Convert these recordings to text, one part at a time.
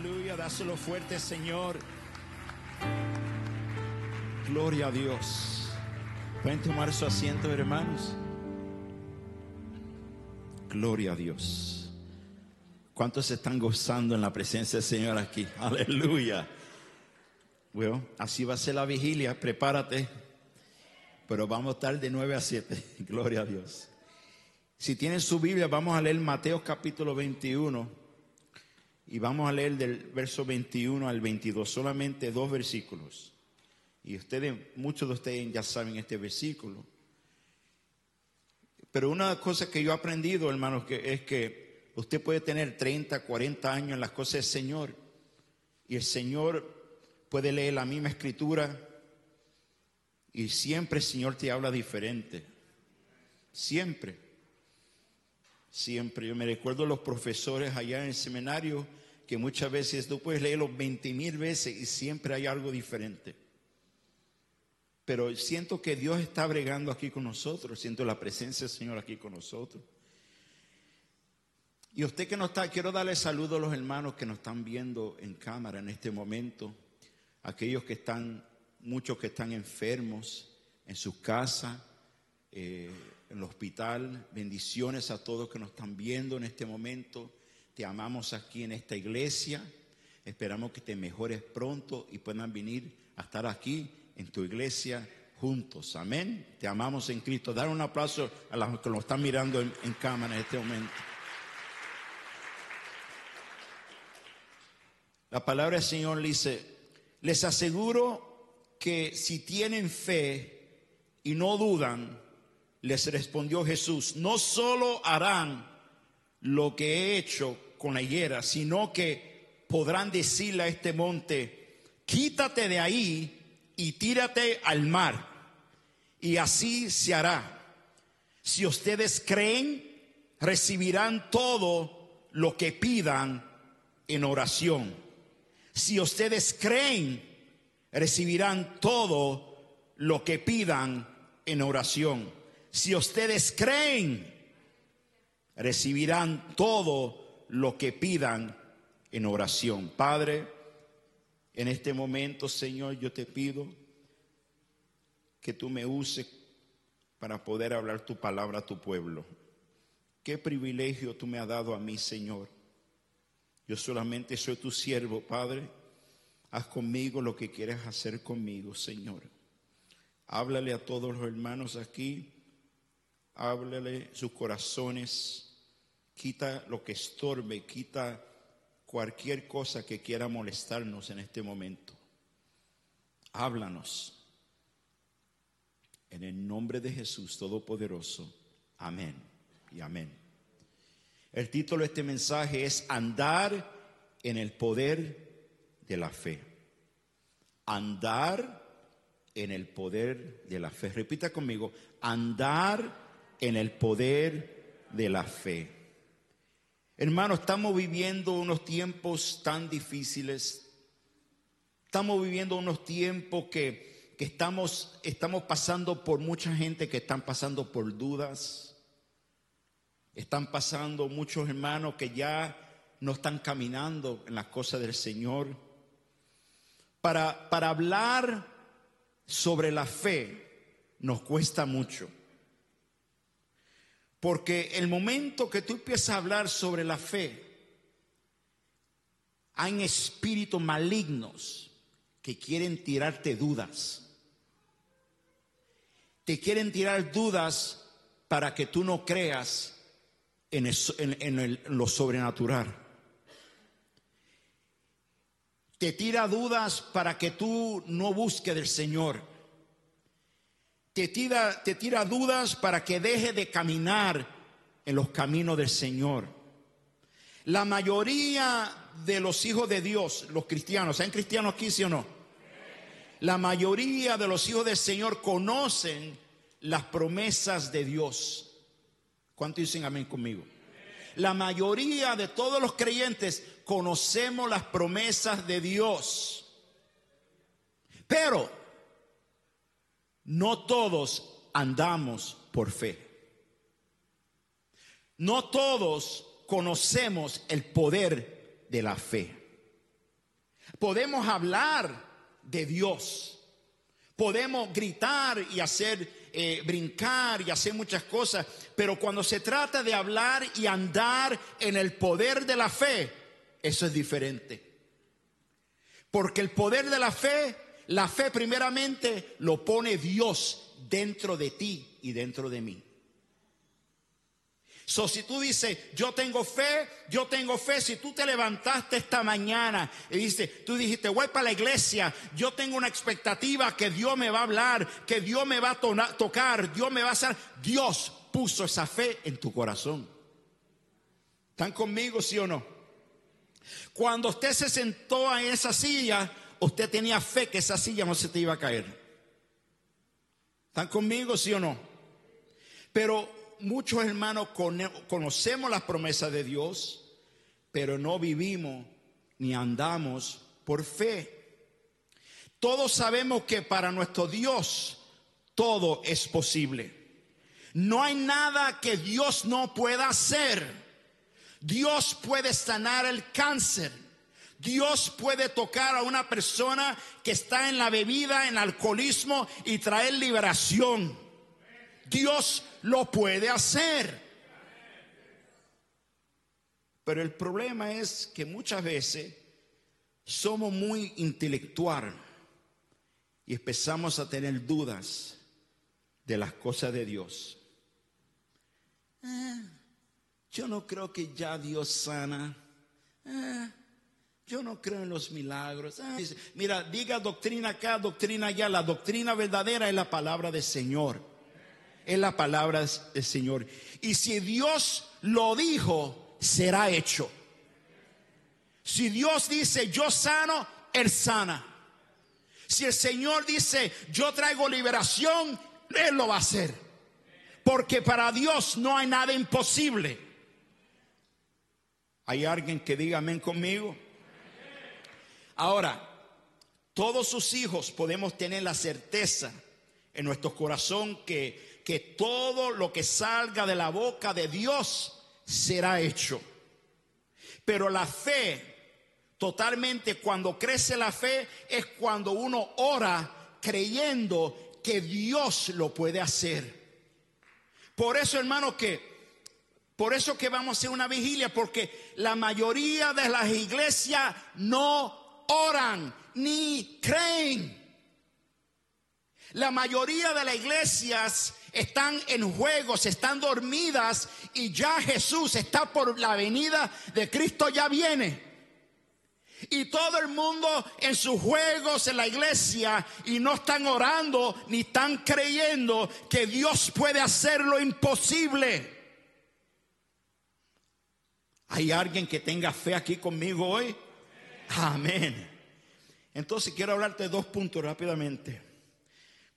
Aleluya, dáselo fuerte, Señor. Gloria a Dios. Pueden tomar su asiento, hermanos. Gloria a Dios. ¿Cuántos están gozando en la presencia del Señor aquí? Aleluya. Bueno, así va a ser la vigilia, prepárate. Pero vamos a estar de 9 a 7. Gloria a Dios. Si tienen su Biblia, vamos a leer Mateo capítulo 21. Y vamos a leer del verso 21 al 22, solamente dos versículos. Y ustedes, muchos de ustedes ya saben este versículo. Pero una cosa que yo he aprendido, hermanos, es que usted puede tener 30, 40 años en las cosas del Señor. Y el Señor puede leer la misma escritura y siempre el Señor te habla diferente. Siempre. Siempre. Yo me recuerdo los profesores allá en el seminario que muchas veces tú puedes leerlo 20 mil veces y siempre hay algo diferente. Pero siento que Dios está bregando aquí con nosotros, siento la presencia del Señor aquí con nosotros. Y usted que no está, quiero darle saludo a los hermanos que nos están viendo en cámara en este momento aquellos que están, muchos que están enfermos en sus casas, eh, en el hospital. Bendiciones a todos que nos están viendo en este momento. Te amamos aquí en esta iglesia. Esperamos que te mejores pronto y puedan venir a estar aquí en tu iglesia juntos. Amén. Te amamos en Cristo. Dar un aplauso a los que nos están mirando en, cámara en este momento. La palabra del Señor dice, les aseguro que si tienen fe y no dudan, les respondió Jesús, no solo harán lo que he hecho con la higuera, sino que podrán decirle a este monte, quítate de ahí y tírate al mar. Y así se hará. Si ustedes creen, recibirán todo lo que pidan en oración. Si ustedes creen, recibirán todo lo que pidan en oración. Si ustedes creen, recibirán todo lo que pidan en oración. Padre, en este momento, Señor, yo te pido que tú me uses para poder hablar tu palabra a tu pueblo. Qué privilegio tú me has dado a mí, Señor yo solamente soy tu siervo, Padre. Haz conmigo lo que quieres hacer conmigo, Señor. Háblale a todos los hermanos aquí. Háblale sus corazones. Quita lo que estorbe, quita cualquier cosa que quiera molestarnos en este momento. Háblanos. En el nombre de Jesús Todopoderoso. Amén y amén. El título de este mensaje es Andar en el poder de la fe. Andar en el poder de la fe. Repita conmigo, andar en el poder de la fe. Hermano, estamos viviendo unos tiempos tan difíciles. Estamos viviendo unos tiempos que, que estamos, estamos pasando por mucha gente que están pasando por dudas están pasando muchos hermanos que ya no están caminando en las cosas del Señor. Para, para hablar sobre la fe nos cuesta mucho. Porque el momento que tú empiezas a hablar sobre la fe, hay espíritus malignos que quieren tirarte dudas. Te quieren tirar dudas para que tú no creas en, lo sobrenatural. Te tira dudas para que tú no busques del Señor. Te tira, te tira dudas para que deje de caminar en los caminos del Señor. La mayoría de los hijos de Dios, los cristianos, ¿hay cristianos aquí, sí o no? La mayoría de los hijos del Señor conocen las promesas de Dios. ¿Cuántos dicen amén conmigo? La mayoría de todos los creyentes conocemos las promesas de Dios. Pero no todos andamos por fe. No todos conocemos el poder de la fe. Podemos hablar de Dios. Podemos gritar y hacer eh, brincar y hacer muchas cosas, pero cuando se trata de hablar y andar en el poder de la fe, eso es diferente. Porque el poder de la fe, la fe primeramente lo pone Dios dentro de ti y dentro de mí. So, si tú dices, yo tengo fe, yo tengo fe, si tú te levantaste esta mañana y dices, tú dijiste, voy para la iglesia, yo tengo una expectativa que Dios me va a hablar, que Dios me va a tocar, Dios me va a hacer, Dios puso esa fe en tu corazón. ¿Están conmigo, sí o no? Cuando usted se sentó en esa silla, usted tenía fe que esa silla no se te iba a caer. ¿Están conmigo, sí o no? Pero muchos hermanos conocemos las promesas de Dios, pero no vivimos ni andamos por fe. Todos sabemos que para nuestro Dios todo es posible. No hay nada que Dios no pueda hacer. Dios puede sanar el cáncer. Dios puede tocar a una persona que está en la bebida, en alcoholismo y traer liberación. Dios lo puede hacer. Pero el problema es que muchas veces somos muy intelectual y empezamos a tener dudas de las cosas de Dios. Ah, yo no creo que ya Dios sana. Ah, yo no creo en los milagros. Ah, mira, diga doctrina acá, doctrina allá. La doctrina verdadera es la palabra del Señor es la palabra del Señor. Y si Dios lo dijo, será hecho. Si Dios dice, yo sano, Él sana. Si el Señor dice, yo traigo liberación, Él lo va a hacer. Porque para Dios no hay nada imposible. ¿Hay alguien que diga amén conmigo? Ahora, todos sus hijos podemos tener la certeza en nuestro corazón que que todo lo que salga de la boca de Dios será hecho. Pero la fe, totalmente cuando crece la fe, es cuando uno ora creyendo que Dios lo puede hacer. Por eso, hermano, que por eso que vamos a hacer una vigilia, porque la mayoría de las iglesias no oran ni creen. La mayoría de las iglesias están en juegos, están dormidas y ya Jesús está por la venida de Cristo, ya viene. Y todo el mundo en sus juegos en la iglesia y no están orando ni están creyendo que Dios puede hacer lo imposible. ¿Hay alguien que tenga fe aquí conmigo hoy? Amén. Entonces quiero hablarte dos puntos rápidamente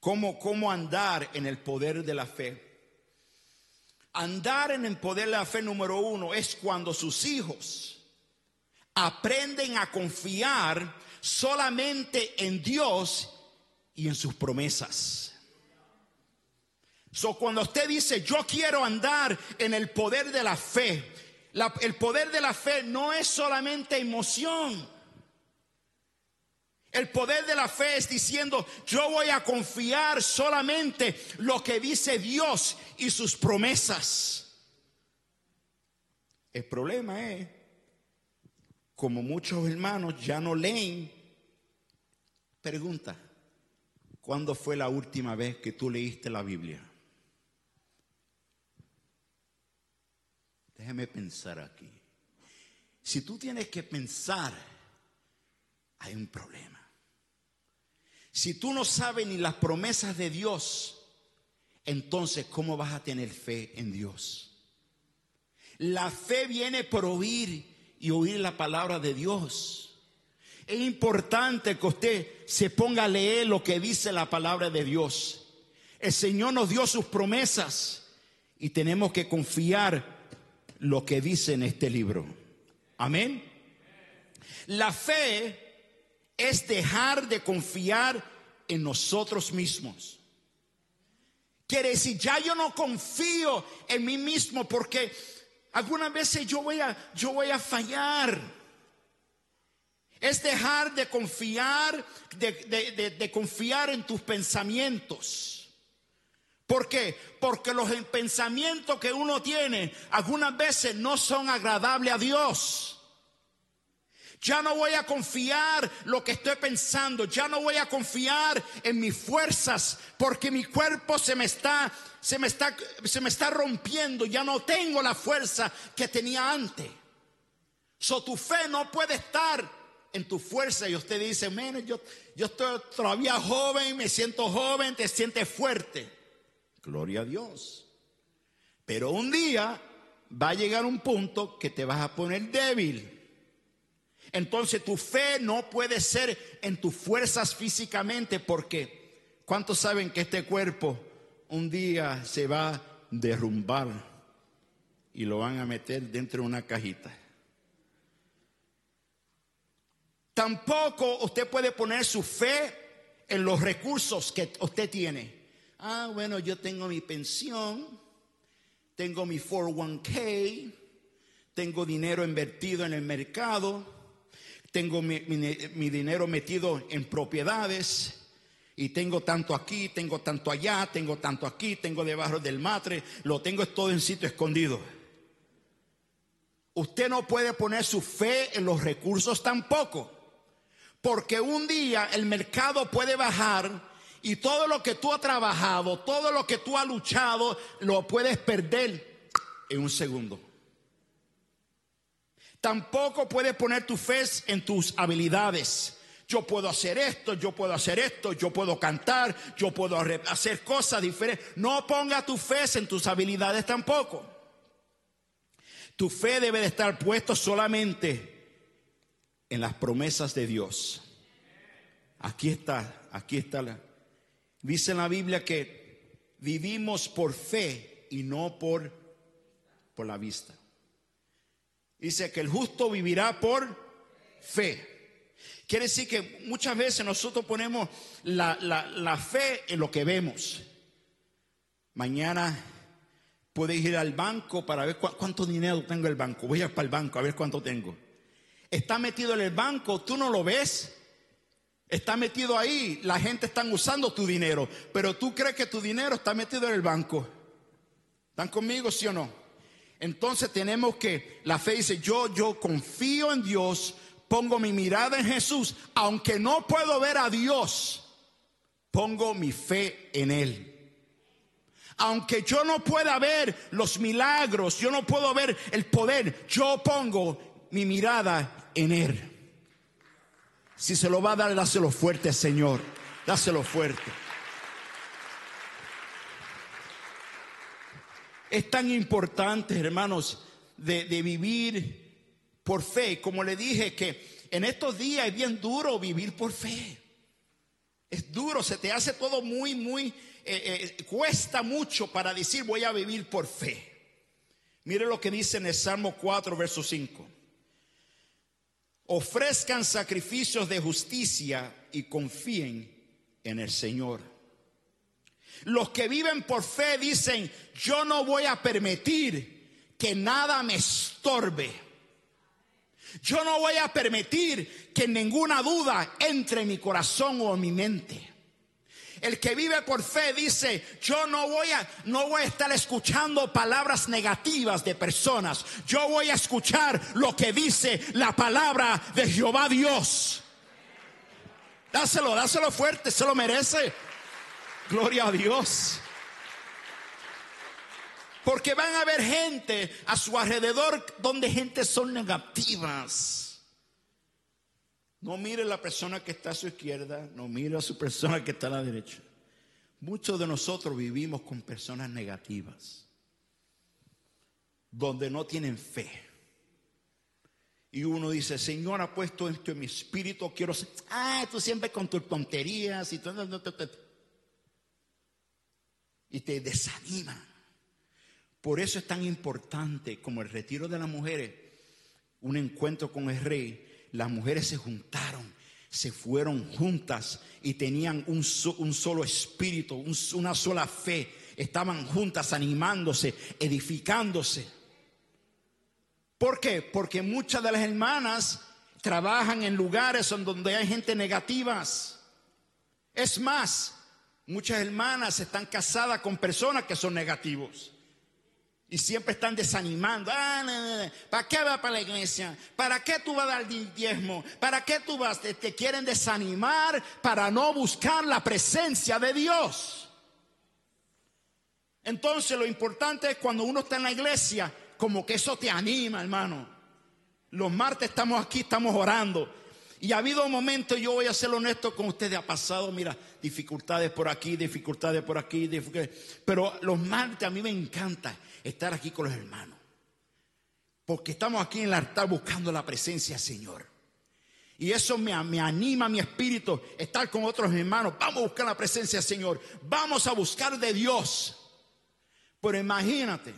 cómo, andar en el poder de la fe. Andar en el poder de la fe número uno es cuando sus hijos aprenden a confiar solamente en Dios y en sus promesas. So, cuando usted dice, yo quiero andar en el poder de la fe, el poder de la fe no es solamente emoción. El poder de la fe es diciendo, yo voy a confiar solamente lo que dice Dios y sus promesas. El problema es, como muchos hermanos ya no leen, pregunta, ¿cuándo fue la última vez que tú leíste la Biblia? Déjame pensar aquí. Si tú tienes que pensar, hay un problema. Si tú no sabes ni las promesas de Dios, entonces ¿cómo vas a tener fe en Dios? La fe viene por oír y oír la palabra de Dios. Es importante que usted se ponga a leer lo que dice la palabra de Dios. El Señor nos dio sus promesas y tenemos que confiar lo que dice en este libro. Amén. La fe es dejar de confiar en nosotros mismos. Quiere decir, ya yo no confío en mí mismo porque algunas veces yo voy a, yo voy a fallar. Es dejar de confiar, de, confiar en tus pensamientos. ¿Por qué? Porque los pensamientos que uno tiene algunas veces no son agradables a Dios. Ya no voy a confiar lo que estoy pensando, ya no voy a confiar en mis fuerzas, porque mi cuerpo se me está se me está se me está rompiendo, ya no tengo la fuerza que tenía antes. So tu fe no puede estar en tu fuerza y usted dice, yo, yo estoy todavía joven, me siento joven, te sientes fuerte. Gloria a Dios. Pero un día va a llegar un punto que te vas a poner débil. Entonces tu fe no puede ser en tus fuerzas físicamente porque ¿cuántos saben que este cuerpo un día se va a derrumbar y lo van a meter dentro de una cajita? Tampoco usted puede poner su fe en los recursos que usted tiene. Ah, bueno, yo tengo mi pensión, tengo mi 401k, tengo dinero invertido en el mercado, tengo mi, dinero metido en propiedades y tengo tanto aquí, tengo tanto allá, tengo tanto aquí, tengo debajo del matre, lo tengo todo en sitio escondido. Usted no puede poner su fe en los recursos tampoco. Porque un día el mercado puede bajar y todo lo que tú has trabajado, todo lo que tú has luchado, lo puedes perder en un segundo. Tampoco puedes poner tu fe en tus habilidades. Yo puedo hacer esto, yo puedo hacer esto, yo puedo cantar, yo puedo hacer cosas diferentes. No ponga tu fe en tus habilidades tampoco. Tu fe debe de estar puesto solamente en las promesas de Dios. Aquí está, aquí está la. Dice en la Biblia que vivimos por fe y no por, por la vista. Dice que el justo vivirá por fe. Quiere decir que muchas veces nosotros ponemos la, la fe en lo que vemos. Mañana puedes ir al banco para ver cuánto dinero tengo en el banco. Voy a ir para el banco a ver cuánto tengo está metido en el banco, tú no lo ves. Está metido ahí, la gente está usando tu dinero, pero tú crees que tu dinero está metido en el banco. ¿Están conmigo, sí o no? Entonces tenemos que, la fe dice, yo, yo confío en Dios, pongo mi mirada en Jesús, aunque no puedo ver a Dios, pongo mi fe en Él. Aunque yo no pueda ver los milagros, yo no puedo ver el poder, yo pongo mi mirada en Él. Si se lo va a dar, dáselo fuerte, Señor. Dáselo fuerte. Es tan importante, hermanos, de, vivir por fe. Como le dije, que en estos días es bien duro vivir por fe. Es duro, se te hace todo muy, muy, eh, eh, cuesta mucho para decir voy a vivir por fe. Mire lo que dice en el Salmo 4, verso 5 ofrezcan sacrificios de justicia y confíen en el Señor. Los que viven por fe dicen, yo no voy a permitir que nada me estorbe. Yo no voy a permitir que ninguna duda entre en mi corazón o en mi mente. El que vive por fe dice, yo no voy a no voy a estar escuchando palabras negativas de personas. Yo voy a escuchar lo que dice la palabra de Jehová Dios. Dáselo, dáselo fuerte, se lo merece. Gloria a Dios. Porque van a haber gente a su alrededor donde gente son negativas. No mire la persona que está a su izquierda, no mire a su persona que está a la derecha. Muchos de nosotros vivimos con personas negativas, donde no tienen fe. Y uno dice, Señor ha puesto esto en mi espíritu, quiero ser, ah, tú siempre con tus tonterías y todo, y te desanima. Por eso es tan importante como el retiro de las mujeres, un encuentro con el rey, las mujeres se juntaron, se fueron juntas y tenían un, solo espíritu, una sola fe. Estaban juntas animándose, edificándose. ¿Por qué? Porque muchas de las hermanas trabajan en lugares donde hay gente negativas. Es más, muchas hermanas están casadas con personas que son negativos. Y siempre están desanimando. Ah, ¿Para qué va para la iglesia? ¿Para qué tú vas a dar diezmo? ¿Para qué tú vas? Te, te quieren desanimar para no buscar la presencia de Dios. Entonces lo importante es cuando uno está en la iglesia, como que eso te anima, hermano. Los martes estamos aquí, estamos orando. Y ha habido momentos, yo voy a ser honesto con ustedes, ha pasado, mira, dificultades por aquí, dificultades por aquí, pero los martes a mí me encanta estar aquí con los hermanos. Porque estamos aquí en el altar buscando la presencia del Señor. Y eso me, me, anima mi espíritu, estar con otros hermanos. Vamos a buscar la presencia del Señor. Vamos a buscar de Dios. Pero imagínate,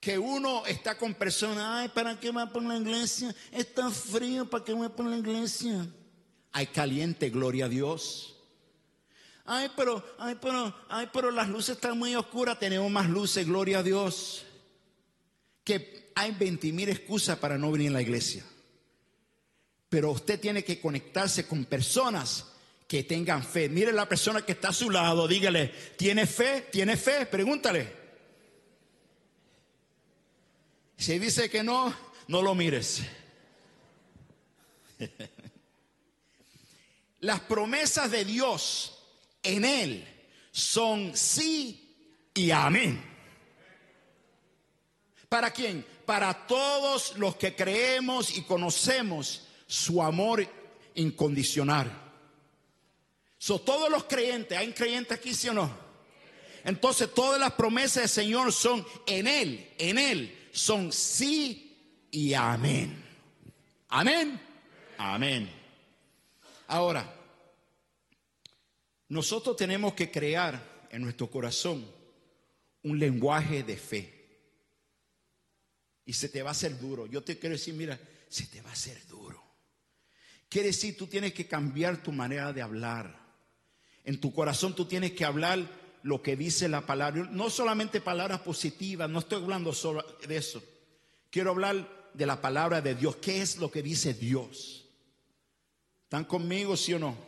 que uno está con personas, ay, ¿para qué va por la iglesia? Está frío, ¿para qué va por la iglesia? Hay caliente, gloria a Dios. Ay, pero, ay, pero, ay, pero las luces están muy oscuras, tenemos más luces, gloria a Dios. Que hay 20 mil excusas para no venir a la iglesia. Pero usted tiene que conectarse con personas que tengan fe. Mire la persona que está a su lado, dígale, ¿tiene fe? ¿Tiene fe? Pregúntale. Si dice que no, no lo mires. Las promesas de Dios en Él son sí y amén. ¿Para quién? Para todos los que creemos y conocemos su amor incondicional. Son todos los creyentes, ¿hay creyentes aquí, sí o no? Entonces todas las promesas del Señor son en Él, en Él son sí y amén. Amén. Amén. Ahora, nosotros tenemos que crear en nuestro corazón un lenguaje de fe. Y se te va a hacer duro. Yo te quiero decir, mira, se te va a hacer duro. Quiere decir, tú tienes que cambiar tu manera de hablar. En tu corazón tú tienes que hablar lo que dice la palabra. No solamente palabras positivas, no estoy hablando solo de eso. Quiero hablar de la palabra de Dios. ¿Qué es lo que dice Dios? ¿Están conmigo, sí o no?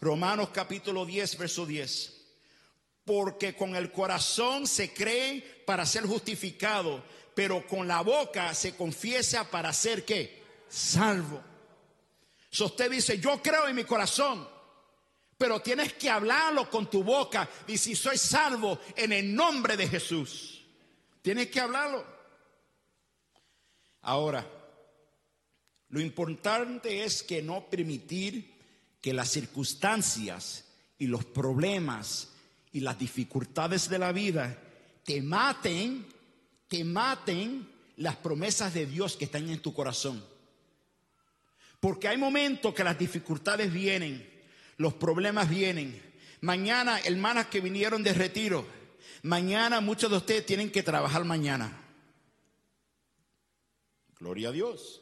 Romanos capítulo 10, verso 10. Porque con el corazón se cree para ser justificado, pero con la boca se confiesa para ser qué? Salvo. Si usted dice, yo creo en mi corazón, pero tienes que hablarlo con tu boca. Y si soy salvo en el nombre de Jesús, tienes que hablarlo. Ahora, lo importante es que no permitir que las circunstancias y los problemas y las dificultades de la vida te maten, te maten las promesas de Dios que están en tu corazón. Porque hay momentos que las dificultades vienen los problemas vienen. Mañana, hermanas que vinieron de retiro, mañana muchos de ustedes tienen que trabajar mañana. Gloria a Dios.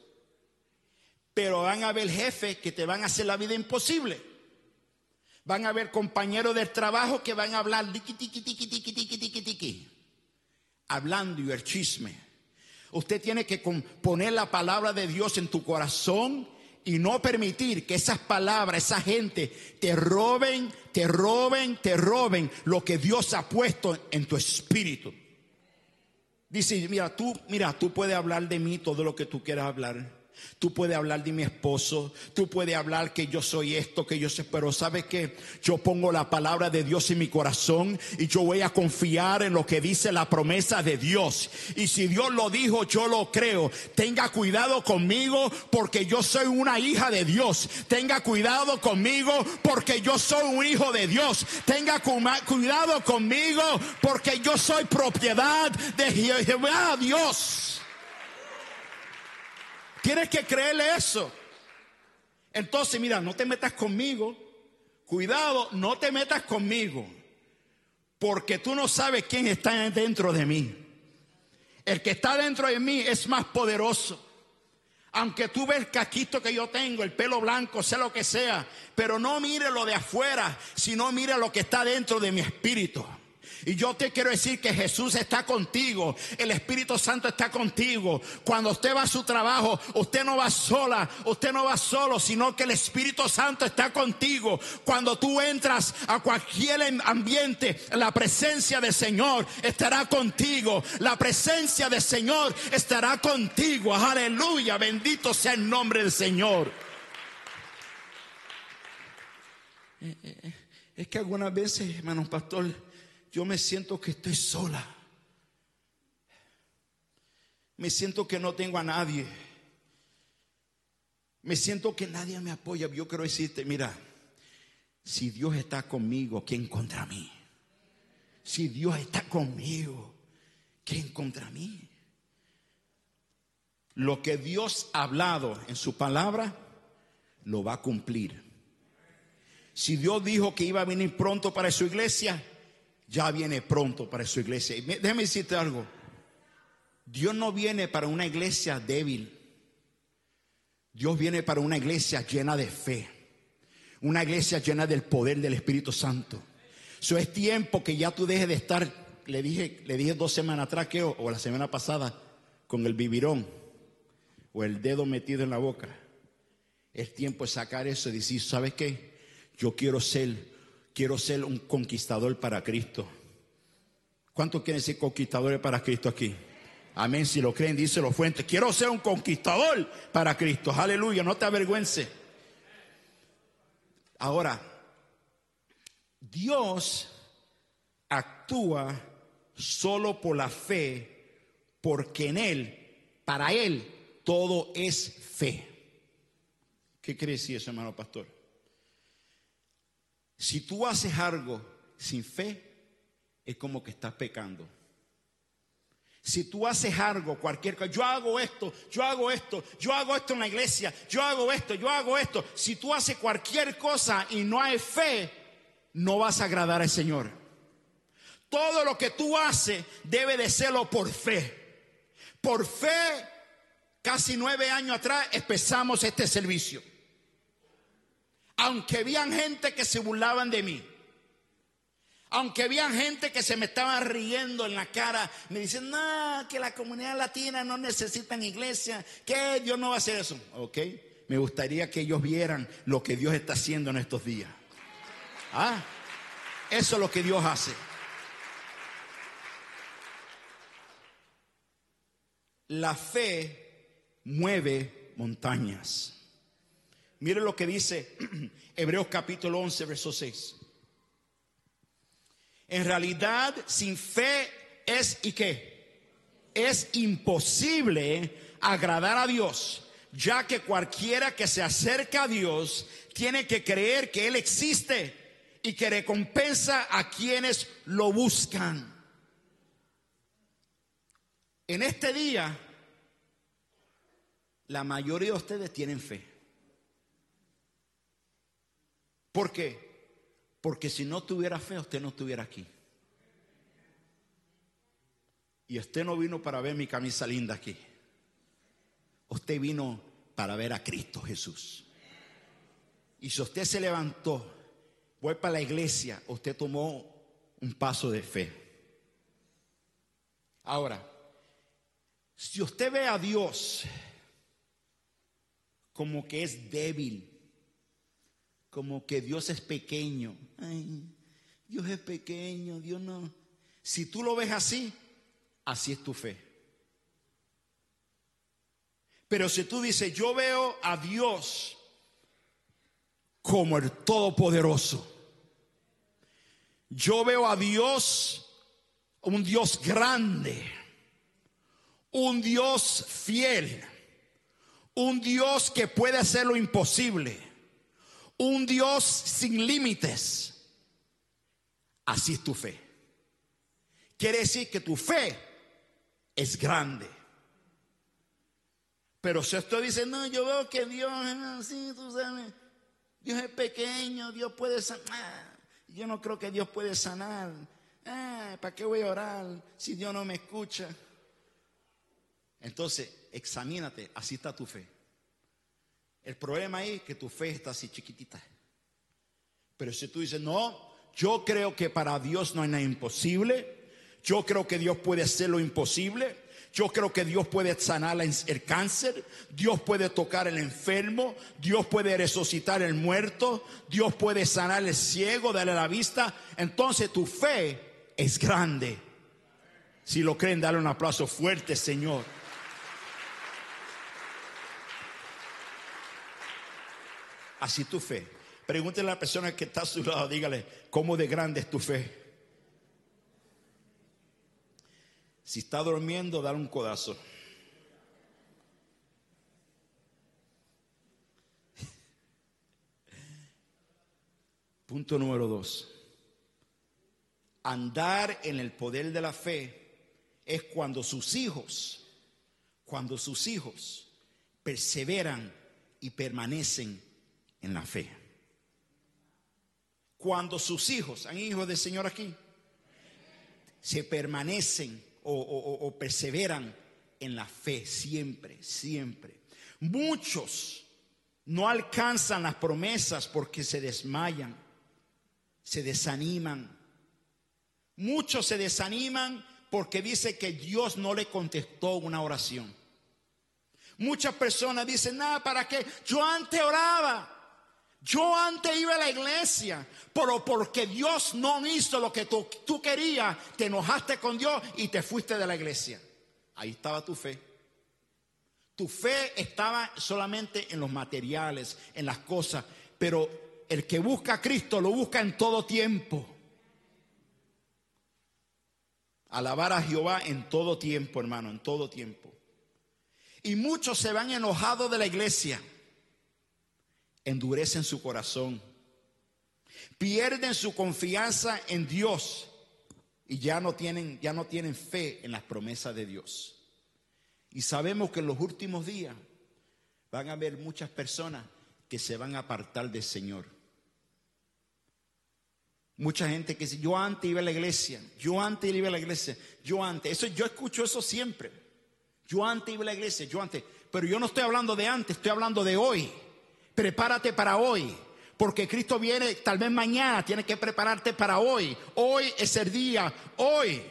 Pero van a haber jefes que te van a hacer la vida imposible. Van a haber compañeros del trabajo que van a hablar tiqui, tiqui, tiqui, tiqui, tiqui, tiqui, tiqui, hablando y el chisme. Usted tiene que poner la palabra de Dios en tu corazón y no permitir que esas palabras, esa gente te roben, te roben, te roben lo que Dios ha puesto en tu espíritu. Dice, mira, tú, mira, tú puedes hablar de mí todo lo que tú quieras hablar. Tú puedes hablar de mi esposo, tú puedes hablar que yo soy esto, que yo sé, pero sabes que yo pongo la palabra de Dios en mi corazón y yo voy a confiar en lo que dice la promesa de Dios. Y si Dios lo dijo, yo lo creo. Tenga cuidado conmigo porque yo soy una hija de Dios. Tenga cuidado conmigo porque yo soy un hijo de Dios. Tenga cuidado conmigo porque yo soy propiedad de Jehová Dios. Tienes que creerle eso. Entonces, mira, no te metas conmigo. Cuidado, no te metas conmigo. Porque tú no sabes quién está dentro de mí. El que está dentro de mí es más poderoso. Aunque tú ves el caquito que yo tengo, el pelo blanco, sea lo que sea, pero no mire lo de afuera, sino mire lo que está dentro de mi espíritu. Y yo te quiero decir que Jesús está contigo, el Espíritu Santo está contigo. Cuando usted va a su trabajo, usted no va sola, usted no va solo, sino que el Espíritu Santo está contigo. Cuando tú entras a cualquier ambiente, la presencia del Señor estará contigo. La presencia del Señor estará contigo. Aleluya, bendito sea el nombre del Señor. Eh, eh, eh, es que algunas veces, hermano pastor, yo me siento que estoy sola. Me siento que no tengo a nadie. Me siento que nadie me apoya. Yo quiero decirte, mira, si Dios está conmigo, ¿quién contra mí? Si Dios está conmigo, ¿quién contra mí? Lo que Dios ha hablado en su palabra, lo va a cumplir. Si Dios dijo que iba a venir pronto para su iglesia, ya viene pronto para su iglesia. Y déjame decirte algo. Dios no viene para una iglesia débil. Dios viene para una iglesia llena de fe. Una iglesia llena del poder del Espíritu Santo. Eso es tiempo que ya tú dejes de estar, le dije, le dije dos semanas atrás que, o la semana pasada, con el vivirón o el dedo metido en la boca. Es tiempo de sacar eso y decir, ¿sabes qué? Yo quiero ser quiero ser un conquistador para Cristo. ¿Cuántos quieren ser conquistadores para Cristo aquí? Amén. Si lo creen, dice los fuentes. Quiero ser un conquistador para Cristo. Aleluya. No te avergüences. Ahora, Dios actúa solo por la fe, porque en Él, para Él, todo es fe. ¿Qué quiere decir eso, hermano pastor? Si tú haces algo sin fe, es como que estás pecando. Si tú haces algo, cualquier cosa, yo hago esto, yo hago esto, yo hago esto en la iglesia, yo hago esto, yo hago esto. Si tú haces cualquier cosa y no hay fe, no vas a agradar al Señor. Todo lo que tú haces debe de serlo por fe. Por fe, casi nueve años atrás empezamos este servicio aunque habían gente que se burlaban de mí, aunque había gente que se me estaba riendo en la cara, me dicen, no, que la comunidad latina no necesita iglesia, que Dios no va a hacer eso. Ok, me gustaría que ellos vieran lo que Dios está haciendo en estos días. Ah, eso es lo que Dios hace. La fe mueve montañas. Mire lo que dice Hebreos capítulo 11, verso 6. En realidad, sin fe es y qué? Es imposible agradar a Dios, ya que cualquiera que se acerca a Dios tiene que creer que Él existe y que recompensa a quienes lo buscan. En este día, la mayoría de ustedes tienen fe. ¿Por qué? Porque si no tuviera fe, usted no estuviera aquí. Y usted no vino para ver mi camisa linda aquí. Usted vino para ver a Cristo Jesús. Y si usted se levantó, voy para la iglesia, usted tomó un paso de fe. Ahora, si usted ve a Dios como que es débil, como que Dios es pequeño. Dios es pequeño, Dios no. Si tú lo ves así, así es tu fe. Pero si tú dices, yo veo a Dios como el Todopoderoso, yo veo a Dios, un Dios grande, un Dios fiel, un Dios que puede hacer lo imposible un Dios sin límites. Así es tu fe. Quiere decir que tu fe es grande. Pero si usted dice, no, yo veo que Dios es así, tú sabes, Dios es pequeño, Dios puede sanar. Yo no creo que Dios puede sanar. Ah, ¿Para qué voy a orar si Dios no me escucha? Entonces, examínate, así está tu fe. El problema es que tu fe está así chiquitita. Pero si tú dices, no, Yo creo que para Dios no hay nada imposible. Yo creo que Dios puede hacer lo imposible. Yo creo que Dios puede sanar el cáncer, Dios puede tocar el enfermo, Dios puede resucitar el muerto, Dios puede sanar el ciego, darle la vista. Entonces tu fe es grande. Si lo creen, dale un aplauso fuerte, Señor. Así tu fe. Pregúntele a la persona que está a su lado, dígale, ¿cómo de grande es tu fe? Si está durmiendo, dar un codazo. Punto número dos. Andar en el poder de la fe es cuando sus hijos, cuando sus hijos perseveran y permanecen en la fe. Cuando sus hijos, ¿han hijos del Señor aquí? Se permanecen o, perseveran en la fe siempre, siempre. Muchos no alcanzan las promesas porque se desmayan, se desaniman. Muchos se desaniman porque dice que Dios no le contestó una oración. Muchas personas dicen, nada, ¿para qué? Yo antes oraba. Yo antes iba a la iglesia, pero porque Dios no hizo lo que tú, tú, querías, te enojaste con Dios y te fuiste de la iglesia. Ahí estaba tu fe. Tu fe estaba solamente en los materiales, en las cosas, pero el que busca a Cristo lo busca en todo tiempo. Alabar a Jehová en todo tiempo, hermano, en todo tiempo. Y muchos se van enojados de la iglesia endurecen su corazón, pierden su confianza en Dios y ya no tienen, ya no tienen fe en las promesas de Dios. Y sabemos que en los últimos días van a haber muchas personas que se van a apartar del Señor. Mucha gente que dice, yo antes iba a la iglesia, yo antes iba a la iglesia, yo antes. Eso, yo escucho eso siempre. Yo antes iba a la iglesia, yo antes. Pero yo no estoy hablando de antes, estoy hablando de hoy prepárate para hoy. Porque Cristo viene tal vez mañana, tienes que prepararte para hoy. Hoy es el día, hoy.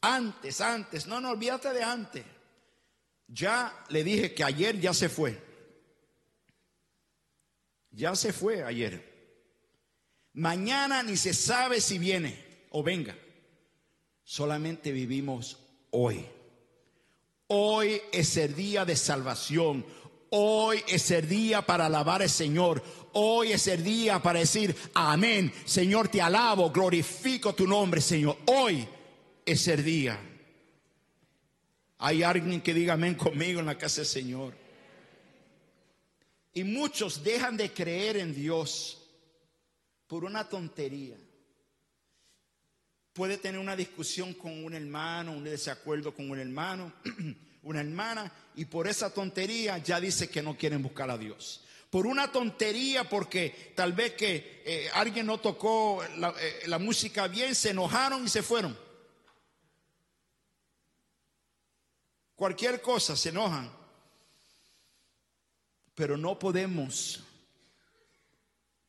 Antes, antes, no, no, olvídate de antes. Ya le dije que ayer ya se fue. Ya se fue ayer. Mañana ni se sabe si viene o venga. Solamente vivimos hoy. Hoy es el día de salvación. Hoy es el día para alabar al Señor. Hoy es el día para decir, amén. Señor, te alabo, glorifico tu nombre, Señor. Hoy es el día. Hay alguien que diga amén conmigo en la casa del Señor. Y muchos dejan de creer en Dios por una tontería. Puede tener una discusión con un hermano, un desacuerdo con un hermano una hermana, y por esa tontería ya dice que no quieren buscar a Dios. Por una tontería, porque tal vez que eh, alguien no tocó la, eh, la música bien, se enojaron y se fueron. Cualquier cosa se enojan. Pero no podemos,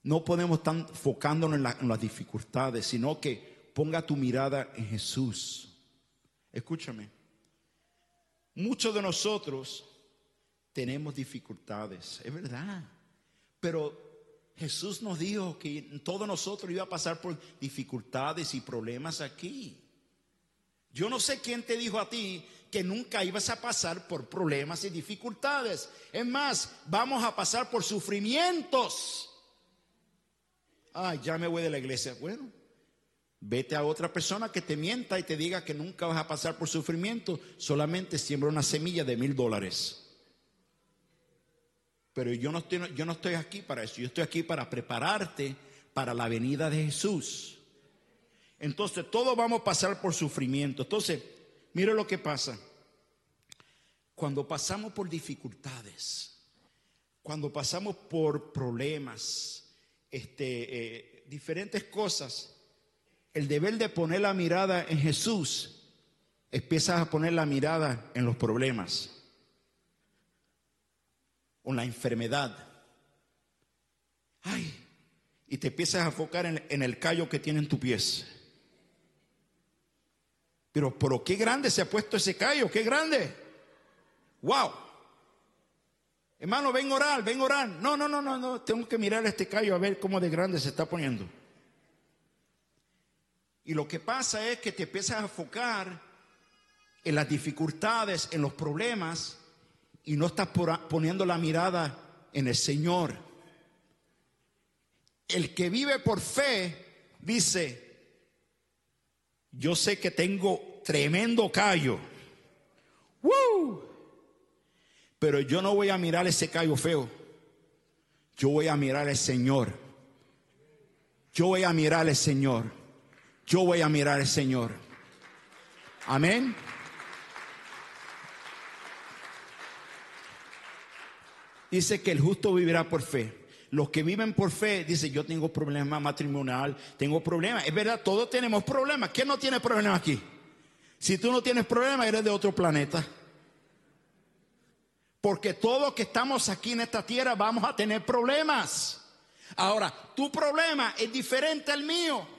no podemos estar enfocándonos en, en, las dificultades, sino que ponga tu mirada en Jesús. Escúchame. Muchos de nosotros tenemos dificultades, es verdad. Pero Jesús nos dijo que todos nosotros iba a pasar por dificultades y problemas aquí. Yo no sé quién te dijo a ti que nunca ibas a pasar por problemas y dificultades. Es más, vamos a pasar por sufrimientos. Ay, ya me voy de la iglesia. Bueno, Vete a otra persona que te mienta y te diga que nunca vas a pasar por sufrimiento, solamente siembra una semilla de mil dólares. Pero yo no, estoy, no estoy aquí para eso, yo estoy aquí para prepararte para la venida de Jesús. Entonces, todos vamos a pasar por sufrimiento. Entonces, mire lo que pasa. Cuando pasamos por dificultades, cuando pasamos por problemas, este, eh, diferentes cosas, el deber de poner la mirada en Jesús, empiezas a poner la mirada en los problemas, o en la enfermedad. Ay, y te empiezas a enfocar en, en el callo que tienen tus pies. Pero, pero qué grande se ha puesto ese callo, qué grande. Wow. Hermano, ven a orar, ven a orar. No, no, no, no, no. Tengo que mirar este callo a ver cómo de grande se está poniendo. Y lo que pasa es que te empiezas a enfocar en las dificultades, en los problemas, y no estás poniendo la mirada en el Señor. El que vive por fe dice, yo sé que tengo tremendo callo, pero yo no voy a mirar ese callo feo, yo voy a mirar al Señor, yo voy a mirar al Señor, yo voy a mirar al Señor. Amén. dice que el justo vivirá por fe. Los que viven por fe, dice, yo tengo problemas matrimonial, tengo problemas. Es verdad, todos tenemos problemas. ¿Quién no tiene problemas aquí? Si tú no tienes problemas, eres de otro planeta. Porque todos que estamos aquí en esta tierra vamos a tener problemas. Ahora, tu problema es diferente al mío.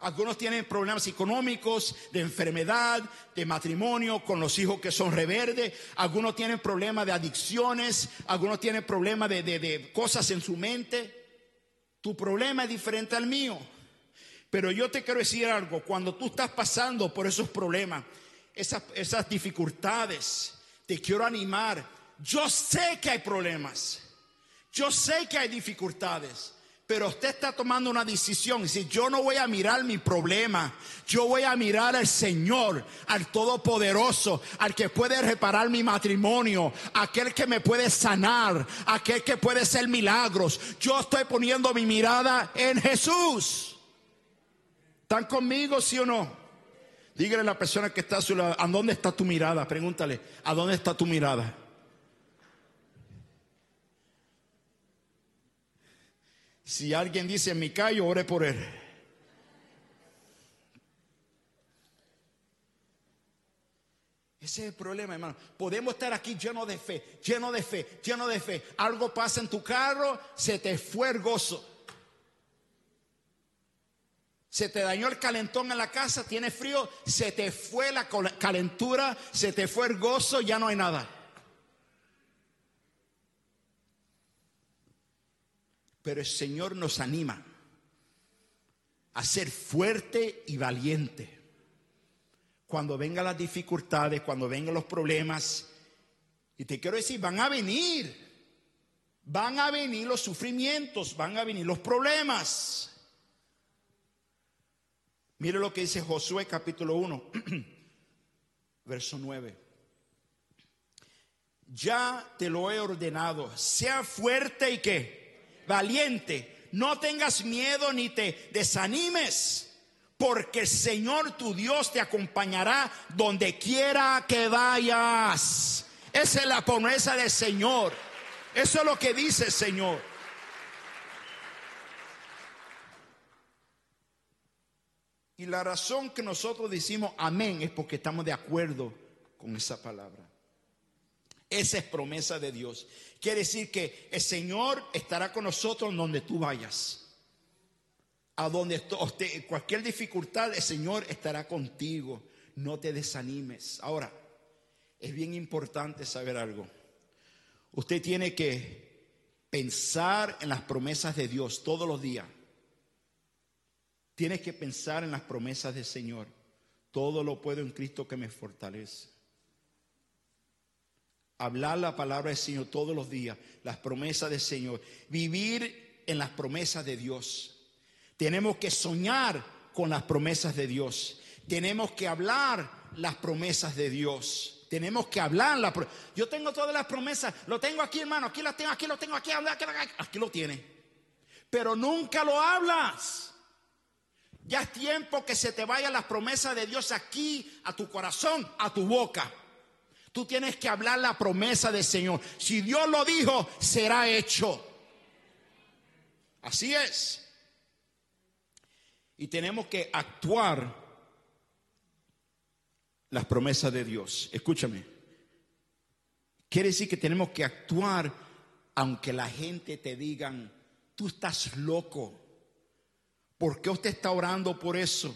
Algunos tienen problemas económicos, de enfermedad, de matrimonio, con los hijos que son reverdes. Algunos tienen problemas de adicciones. Algunos tienen problemas de, cosas en su mente. Tu problema es diferente al mío. Pero yo te quiero decir algo. Cuando tú estás pasando por esos problemas, esas, esas dificultades, te quiero animar. Yo sé que hay problemas. Yo sé que hay dificultades. Pero usted está tomando una decisión. Si yo no voy a mirar mi problema, yo voy a mirar al Señor, al Todopoderoso, al que puede reparar mi matrimonio, aquel que me puede sanar, aquel que puede hacer milagros. Yo estoy poniendo mi mirada en Jesús. ¿Están conmigo, sí o no? Dígale a la persona que está a su lado, ¿a dónde está tu mirada? Pregúntale, ¿a dónde está tu mirada? Si alguien dice mi callo, ore por él. Ese es el problema, hermano. Podemos estar aquí lleno de fe, lleno de fe, lleno de fe. Algo pasa en tu carro, se te fue el gozo. Se te dañó el calentón en la casa, tiene frío, se te fue la calentura, se te fue el gozo, ya no hay nada. Pero el Señor nos anima a ser fuerte y valiente. Cuando vengan las dificultades, cuando vengan los problemas, y te quiero decir, van a venir, van a venir los sufrimientos, van a venir los problemas. Mire lo que dice Josué capítulo 1, verso 9. Ya te lo he ordenado, sea fuerte y que valiente, no tengas miedo ni te desanimes, porque el Señor tu Dios te acompañará donde quiera que vayas. Esa es la promesa del Señor. Eso es lo que dice el Señor. Y la razón que nosotros decimos amén es porque estamos de acuerdo con esa palabra. Esa es promesa de Dios. Quiere decir que el Señor estará con nosotros donde tú vayas. A donde cualquier dificultad, el Señor estará contigo. No te desanimes. Ahora, es bien importante saber algo. Usted tiene que pensar en las promesas de Dios todos los días. Tienes que pensar en las promesas del Señor. Todo lo puedo en Cristo que me fortalece hablar la palabra del Señor todos los días, las promesas del Señor, vivir en las promesas de Dios. Tenemos que soñar con las promesas de Dios. Tenemos que hablar las promesas de Dios. Tenemos que hablar la Yo tengo todas las promesas, lo tengo aquí, hermano, aquí las tengo, aquí lo tengo, aquí, aquí, aquí lo tiene. Pero nunca lo hablas. Ya es tiempo que se te vayan las promesas de Dios aquí, a tu corazón, a tu boca. Tú tienes que hablar la promesa del Señor. Si Dios lo dijo, será hecho. Así es. Y tenemos que actuar las promesas de Dios. Escúchame. Quiere decir que tenemos que actuar aunque la gente te digan, tú estás loco. ¿Por qué usted está orando por eso?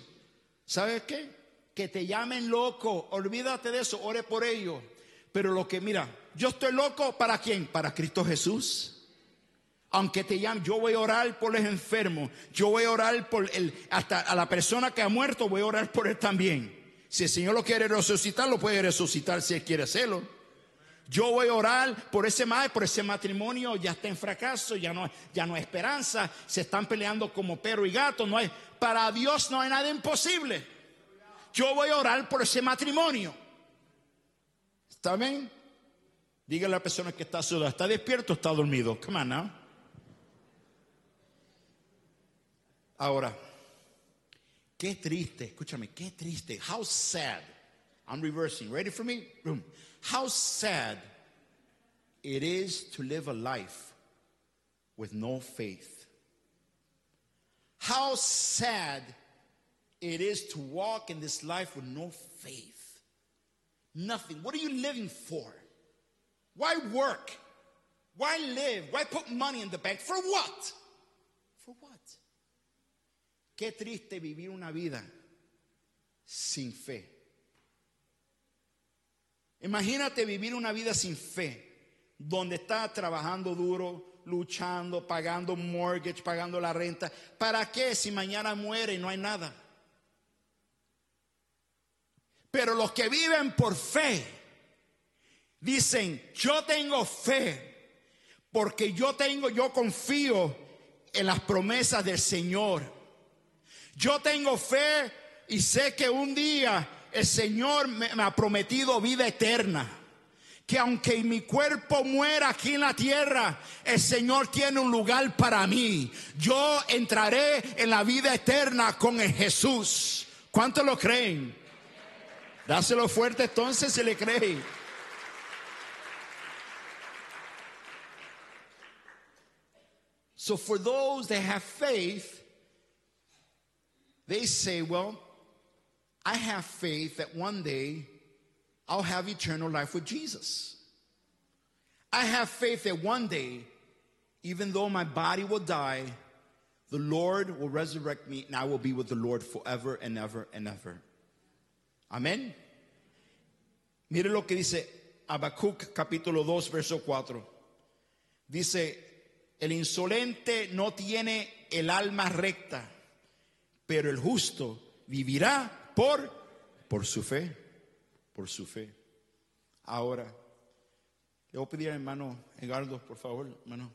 ¿Sabes qué? Que te llamen loco, olvídate de eso, ore por ello. Pero lo que, mira, yo estoy loco para quién? Para Cristo Jesús. Aunque te llamen, yo voy a orar por los enfermos, yo voy a orar por el, hasta a la persona que ha muerto, voy a orar por él también. Si el Señor lo quiere resucitar, lo puede resucitar si él quiere hacerlo. Yo voy a orar por ese por ese matrimonio, ya está en fracaso, ya no, ya no hay esperanza, se están peleando como perro y gato, no hay, para Dios no hay nada imposible. Yo voy a orar por ese matrimonio. ¿Está bien? Dígale a la persona que está sola, ¿está despierto o está dormido? Come on now. Ahora, qué triste, escúchame, qué triste. How sad. I'm reversing. Ready for me? How sad it is to live a life with no faith. How sad it is to walk in this life with no faith. Nothing. What are you living for? Why work? Why live? Why put money in the bank? For what? For what? Qué triste vivir una vida sin fe. Imagínate vivir una vida sin fe, donde estás trabajando duro, luchando, pagando mortgage, pagando la renta. ¿Para qué si mañana muere y no hay nada? Pero los que viven por fe dicen, yo tengo fe, porque yo tengo, yo confío en las promesas del Señor. Yo tengo fe y sé que un día el Señor me, ha prometido vida eterna que aunque mi cuerpo muera aquí en la tierra, el Señor tiene un lugar para mí. Yo entraré en la vida eterna con el Jesús. ¿Cuántos lo creen? Dáselo fuerte entonces si le creen. So for those that have faith, they say, well, I have faith that one day I'll have eternal life with Jesus. I have faith that one day, even though my body will die, the Lord will resurrect me and I will be with the Lord forever and ever and ever. Amén. Mire lo que dice Habacuc capítulo 2 verso 4. Dice, el insolente no tiene el alma recta, pero el justo vivirá por, por su fe, por su fe. Ahora, le voy a pedir hermano Edgardo, por favor, hermano.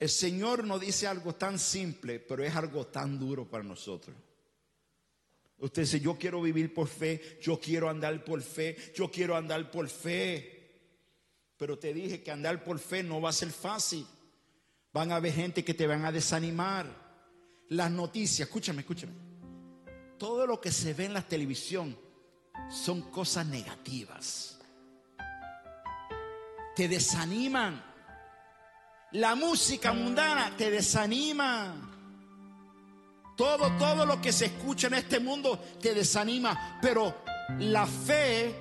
El Señor nos dice algo tan simple, pero es algo tan duro para nosotros. Usted dice, yo quiero vivir por fe, yo quiero andar por fe, yo quiero andar por fe. Pero te dije que andar por fe no va a ser fácil. Van a haber gente que te van a desanimar. Las noticias, escúchame, escúchame todo lo que se ve en la televisión son cosas negativas. Te desaniman. La música mundana te desanima. Todo, todo lo que se escucha en este mundo te desanima. Pero la fe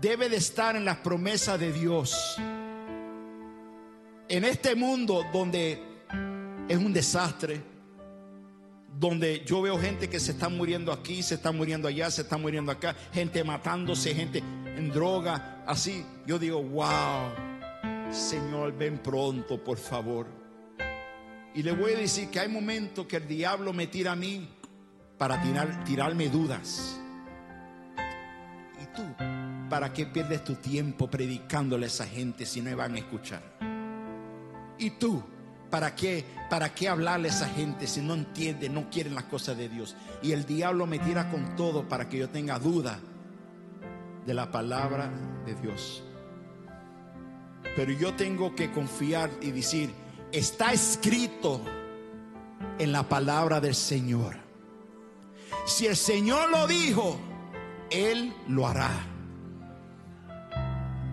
debe de estar en las promesas de Dios. En este mundo donde es un desastre donde yo veo gente que se está muriendo aquí, se está muriendo allá, se está muriendo acá, gente matándose, gente en droga, así. Yo digo, wow, Señor, ven pronto, por favor. Y le voy a decir que hay momentos que el diablo me tira a mí para tirar, tirarme dudas. ¿Y tú? ¿Para qué pierdes tu tiempo predicándole a esa gente si no van a escuchar? ¿Y tú? ¿Para qué, ¿Para qué hablarle a esa gente si no entiende, no quieren las cosas de Dios? Y el diablo me tira con todo para que yo tenga duda de la palabra de Dios. Pero yo tengo que confiar y decir, está escrito en la palabra del Señor. Si el Señor lo dijo, Él lo hará.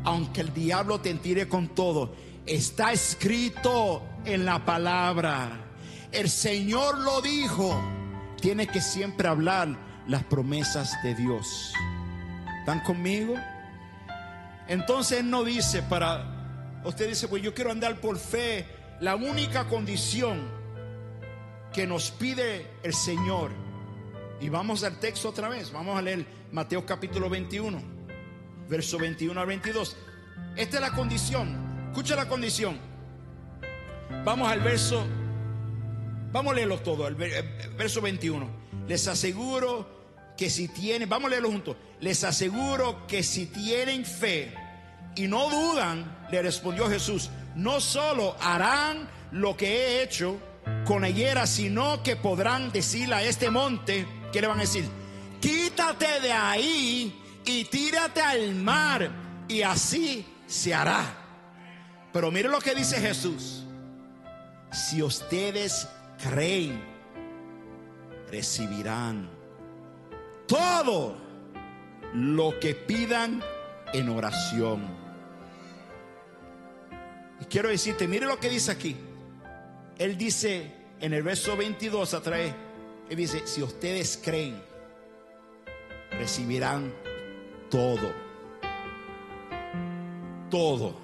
Aunque el diablo te tire con todo, está escrito en la palabra. El Señor lo dijo. Tiene que siempre hablar las promesas de Dios. ¿Están conmigo? Entonces Él no dice para, Usted dice, pues yo quiero andar por fe. La única condición que nos pide el Señor. Y vamos al texto otra vez. Vamos a leer Mateo capítulo 21, verso 21 al 22. Esta es la condición. Escucha la condición. Vamos al verso. Vamos a leerlo todo. El verso 21. Les aseguro que si tienen, vamos a leerlo juntos. Les aseguro que si tienen fe y no dudan, le respondió Jesús, no solo harán lo que he hecho con la sino que podrán decirle a este monte, ¿qué le van a decir? Quítate de ahí y tírate al mar y así se hará. Pero mire lo que dice Jesús. Si ustedes creen, recibirán todo lo que pidan en oración. Y quiero decirte, mire lo que dice aquí. Él dice en el verso 22 a través, él dice, si ustedes creen, recibirán todo. Todo.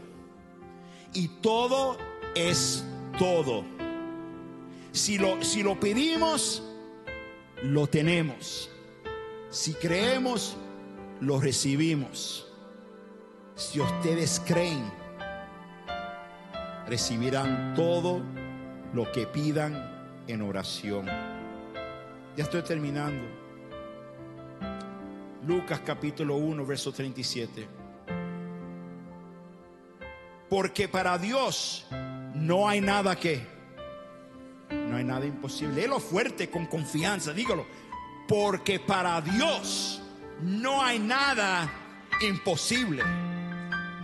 Y todo es todo. Si lo, si lo pedimos, lo tenemos. Si creemos, lo recibimos. Si ustedes creen, recibirán todo lo que pidan en oración. Ya estoy terminando. Lucas capítulo 1, verso 37. Porque para Dios no hay nada que, no hay nada imposible. lo fuerte con confianza, dígalo. Porque para Dios no hay nada imposible.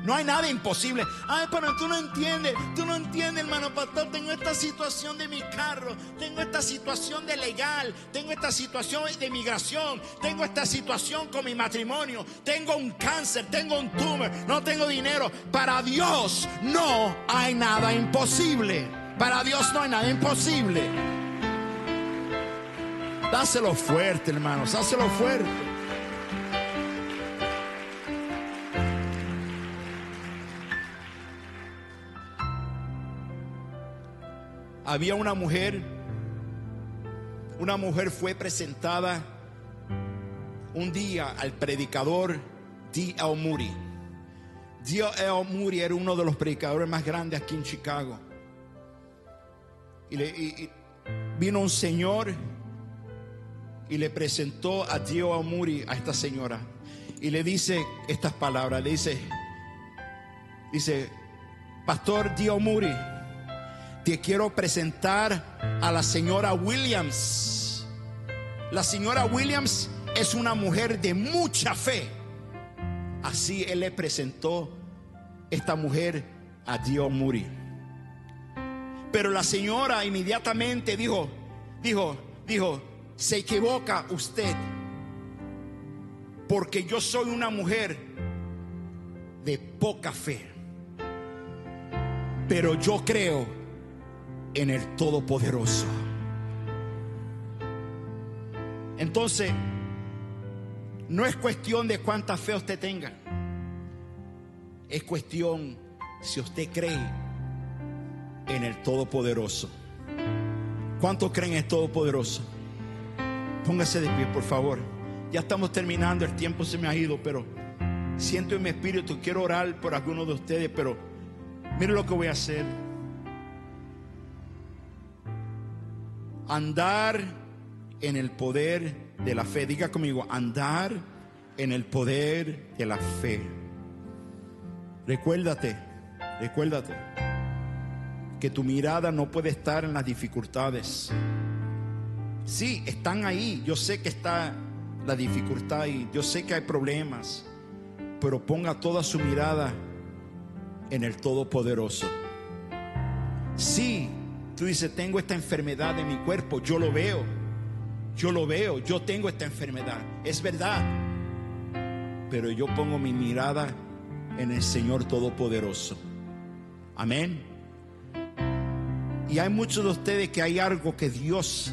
No hay nada imposible. Ay, pero tú no entiendes, tú no entiendes, hermano pastor. Tengo esta situación de mi carro, tengo esta situación de legal, tengo esta situación de migración, tengo esta situación con mi matrimonio, tengo un cáncer, tengo un tumor, no tengo dinero. Para Dios no hay nada imposible. Para Dios no hay nada imposible. Dáselo fuerte, hermanos, dáselo fuerte. Había una mujer, una mujer fue presentada un día al predicador D.L. Moody. D.L. Moody era uno de los predicadores más grandes aquí en Chicago. Y, vino un señor y le presentó a D.L. Moody a esta señora. Y le dice estas palabras, le dice, dice, Pastor D.L. Moody te quiero presentar a la señora Williams. La señora Williams es una mujer de mucha fe. Así él le presentó esta mujer a Dios Muri. Pero la señora inmediatamente dijo, dijo, dijo, se equivoca usted. Porque yo soy una mujer de poca fe. Pero yo creo en el Todopoderoso. Entonces, no es cuestión de cuánta fe usted tenga. Es cuestión si usted cree en el Todopoderoso. ¿Cuántos creen en el Todopoderoso? Póngase de pie, por favor. Ya estamos terminando, el tiempo se me ha ido, pero siento en mi espíritu, quiero orar por algunos de ustedes, pero mire lo que voy a hacer. Andar en el poder de la fe. Diga conmigo, andar en el poder de la fe. Recuérdate, recuérdate que tu mirada no puede estar en las dificultades. Sí, están ahí. Yo sé que está la dificultad ahí. Yo sé que hay problemas. Pero ponga toda su mirada en el Todopoderoso. Sí, Tú dices, tengo esta enfermedad en mi cuerpo, yo lo veo, yo lo veo, yo tengo esta enfermedad, es verdad. Pero yo pongo mi mirada en el Señor Todopoderoso. Amén. Y hay muchos de ustedes que hay algo que Dios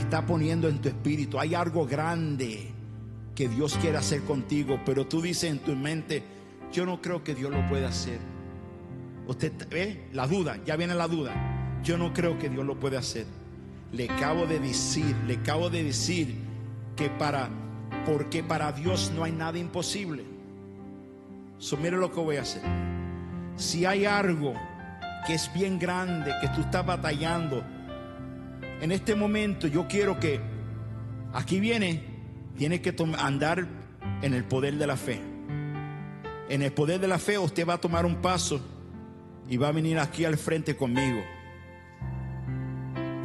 está poniendo en tu espíritu, hay algo grande que Dios quiere hacer contigo, pero tú dices en tu mente, yo no creo que Dios lo pueda hacer. Usted ve la duda, ya viene la duda. Yo no creo que Dios lo puede hacer. Le acabo de decir, le acabo de decir que para, porque para Dios no hay nada imposible. So, mire lo que voy a hacer. Si hay algo que es bien grande, que tú estás batallando, en este momento yo quiero que, aquí viene, tiene que andar en el poder de la fe. En el poder de la fe usted va a tomar un paso y va a venir aquí al frente conmigo.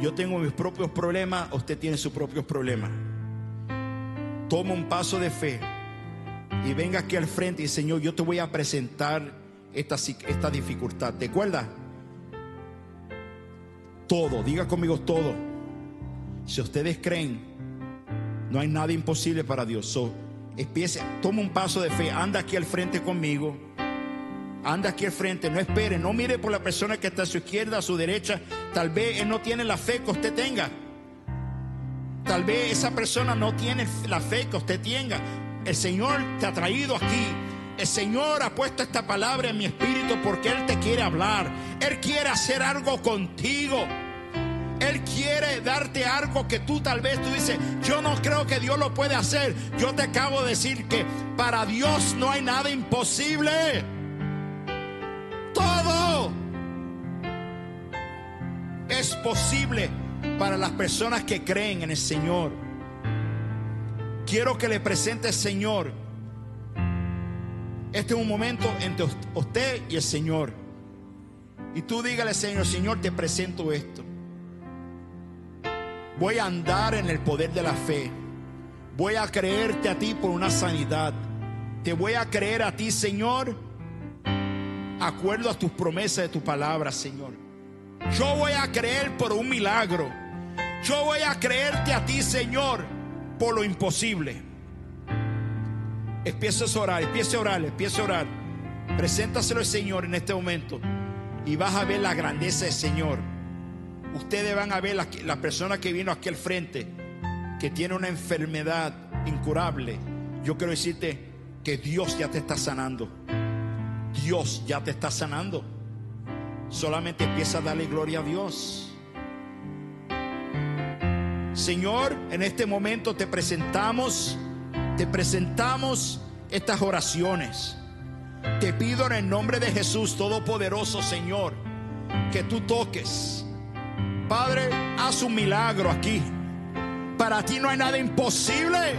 Yo tengo mis propios problemas, usted tiene sus propios problemas. Toma un paso de fe y venga aquí al frente y Señor, yo te voy a presentar esta, esta dificultad. ¿Te acuerdas? Todo, diga conmigo todo. Si ustedes creen, no hay nada imposible para Dios. So, empiece, toma un paso de fe, anda aquí al frente conmigo. Anda aquí al frente, no espere, no mire por la persona que está a su izquierda, a su derecha. Tal vez él no tiene la fe que usted tenga. Tal vez esa persona no tiene la fe que usted tenga. El Señor te ha traído aquí. El Señor ha puesto esta palabra en mi espíritu porque Él te quiere hablar. Él quiere hacer algo contigo. Él quiere darte algo que tú tal vez tú dices, yo no creo que Dios lo puede hacer. Yo te acabo de decir que para Dios no hay nada imposible. Todo es posible para las personas que creen en el Señor. Quiero que le presente al Señor. Este es un momento entre usted y el Señor. Y tú dígale, Señor, Señor, te presento esto. Voy a andar en el poder de la fe. Voy a creerte a ti por una sanidad. Te voy a creer a ti, Señor, acuerdo a tus promesas de tu palabra, Señor. Yo voy a creer por un milagro. Yo voy a creerte a ti, Señor, por lo imposible. Empieza a orar, empieza a orar, empieza a orar. Preséntaselo al Señor en este momento y vas a ver la grandeza del Señor. Ustedes van a ver la, la persona que vino aquí al frente, que tiene una enfermedad incurable. Yo quiero decirte que Dios ya te está sanando. Dios ya te está sanando. Solamente empieza a darle gloria a Dios. Señor, en este momento te presentamos, te presentamos estas oraciones. Te pido en el nombre de Jesús Todopoderoso, Señor, que tú toques. Padre, haz un milagro aquí. Para ti no hay nada imposible.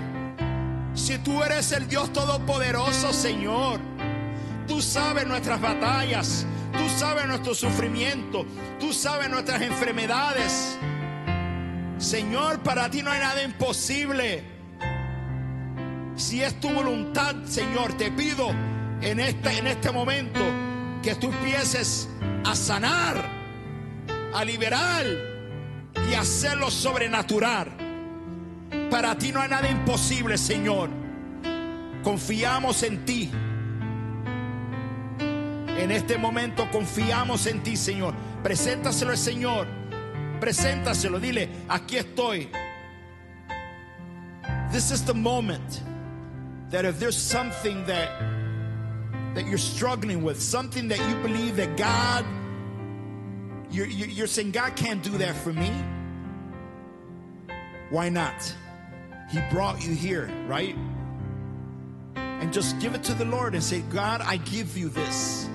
Si tú eres el Dios Todopoderoso, Señor. Tú sabes nuestras batallas, tú sabes nuestro sufrimiento, tú sabes nuestras enfermedades. Señor, para ti no hay nada imposible. Si es tu voluntad, Señor, te pido en este, en este momento que tú empieces a sanar, a liberar y a hacerlo sobrenatural. Para ti no hay nada imposible, Señor. Confiamos en ti. En este momento confiamos en ti, Señor. Preséntaselo al Señor. Preséntaselo. Dile, aquí estoy. This is the moment that if there's something that that you're struggling with, something that you believe that God, you're, you're saying, God can't do that for me. Why not? He brought you here, right? And just give it to the Lord and say, God, I give you this.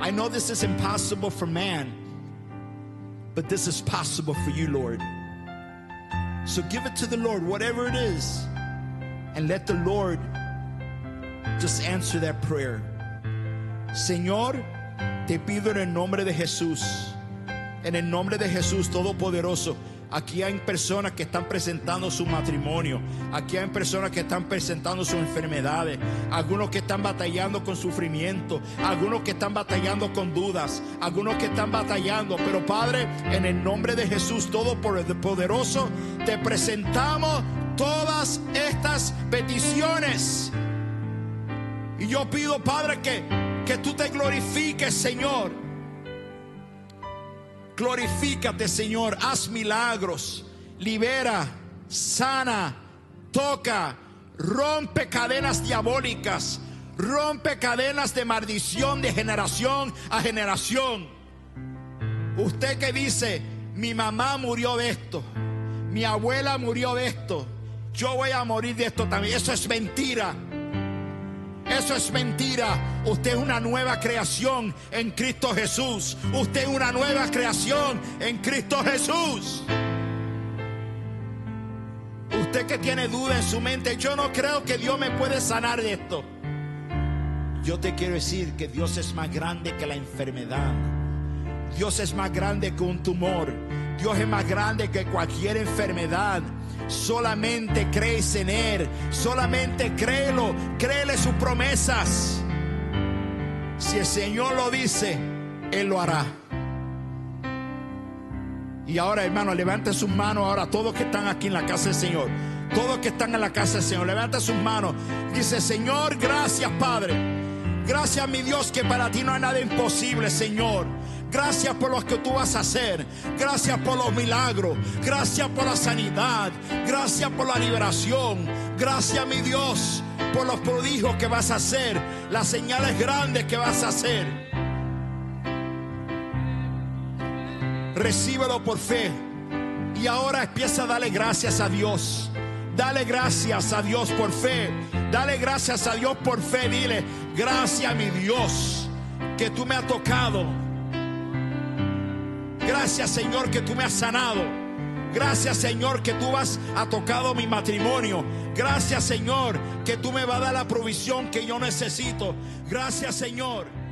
I know this is impossible for man, but this is possible for you, Lord. So give it to the Lord, whatever it is, and let the Lord just answer that prayer. Señor, te pido en el nombre de Jesús, en el nombre de Jesús Todopoderoso. Aquí hay personas que están presentando su matrimonio. Aquí hay personas que están presentando sus enfermedades. Algunos que están batallando con sufrimiento. Algunos que están batallando con dudas. Algunos que están batallando. Pero Padre, en el nombre de Jesús Todopoderoso, te presentamos todas estas peticiones. Y yo pido, Padre, que, que tú te glorifiques, Señor Glorifícate, Señor. Haz milagros. Libera, sana, toca, rompe cadenas diabólicas, Rompe cadenas de maldición de generación a generación. Usted que dice, mi mamá murió de esto, mi abuela murió de esto, yo voy a morir de esto también. Eso es mentira. Eso es mentira. Usted es una nueva creación en Cristo Jesús. Usted es una nueva creación en Cristo Jesús. Usted que tiene duda en su mente, yo no creo que Dios me puede sanar de esto. Yo te quiero decir que Dios es más grande que la enfermedad. Dios es más grande que un tumor. Dios es más grande que cualquier enfermedad. Solamente crees en Él. Solamente créelo. Créele sus promesas. Si el Señor lo dice, Él lo hará. Y ahora, hermano, levante sus manos. Ahora, todos que están aquí en la casa del Señor. Todos que están en la casa del Señor. Levanta sus manos. Dice, Señor, gracias, Padre. Gracias, mi Dios, que para ti no hay nada imposible, Señor. Gracias por lo que tú vas a hacer. Gracias por los milagros. Gracias por la sanidad. Gracias por la liberación. Gracias, mi Dios, por los prodigios que vas a hacer. Las señales grandes que vas a hacer. Recíbelo por fe. Y ahora empieza a darle gracias a Dios. Dale gracias a Dios por fe. Dale gracias a Dios por fe. Dile, gracias mi Dios que tú me has tocado. Gracias Señor que tú me has sanado. Gracias Señor que tú has tocado mi matrimonio. Gracias Señor que tú me vas a dar la provisión que yo necesito. Gracias Señor.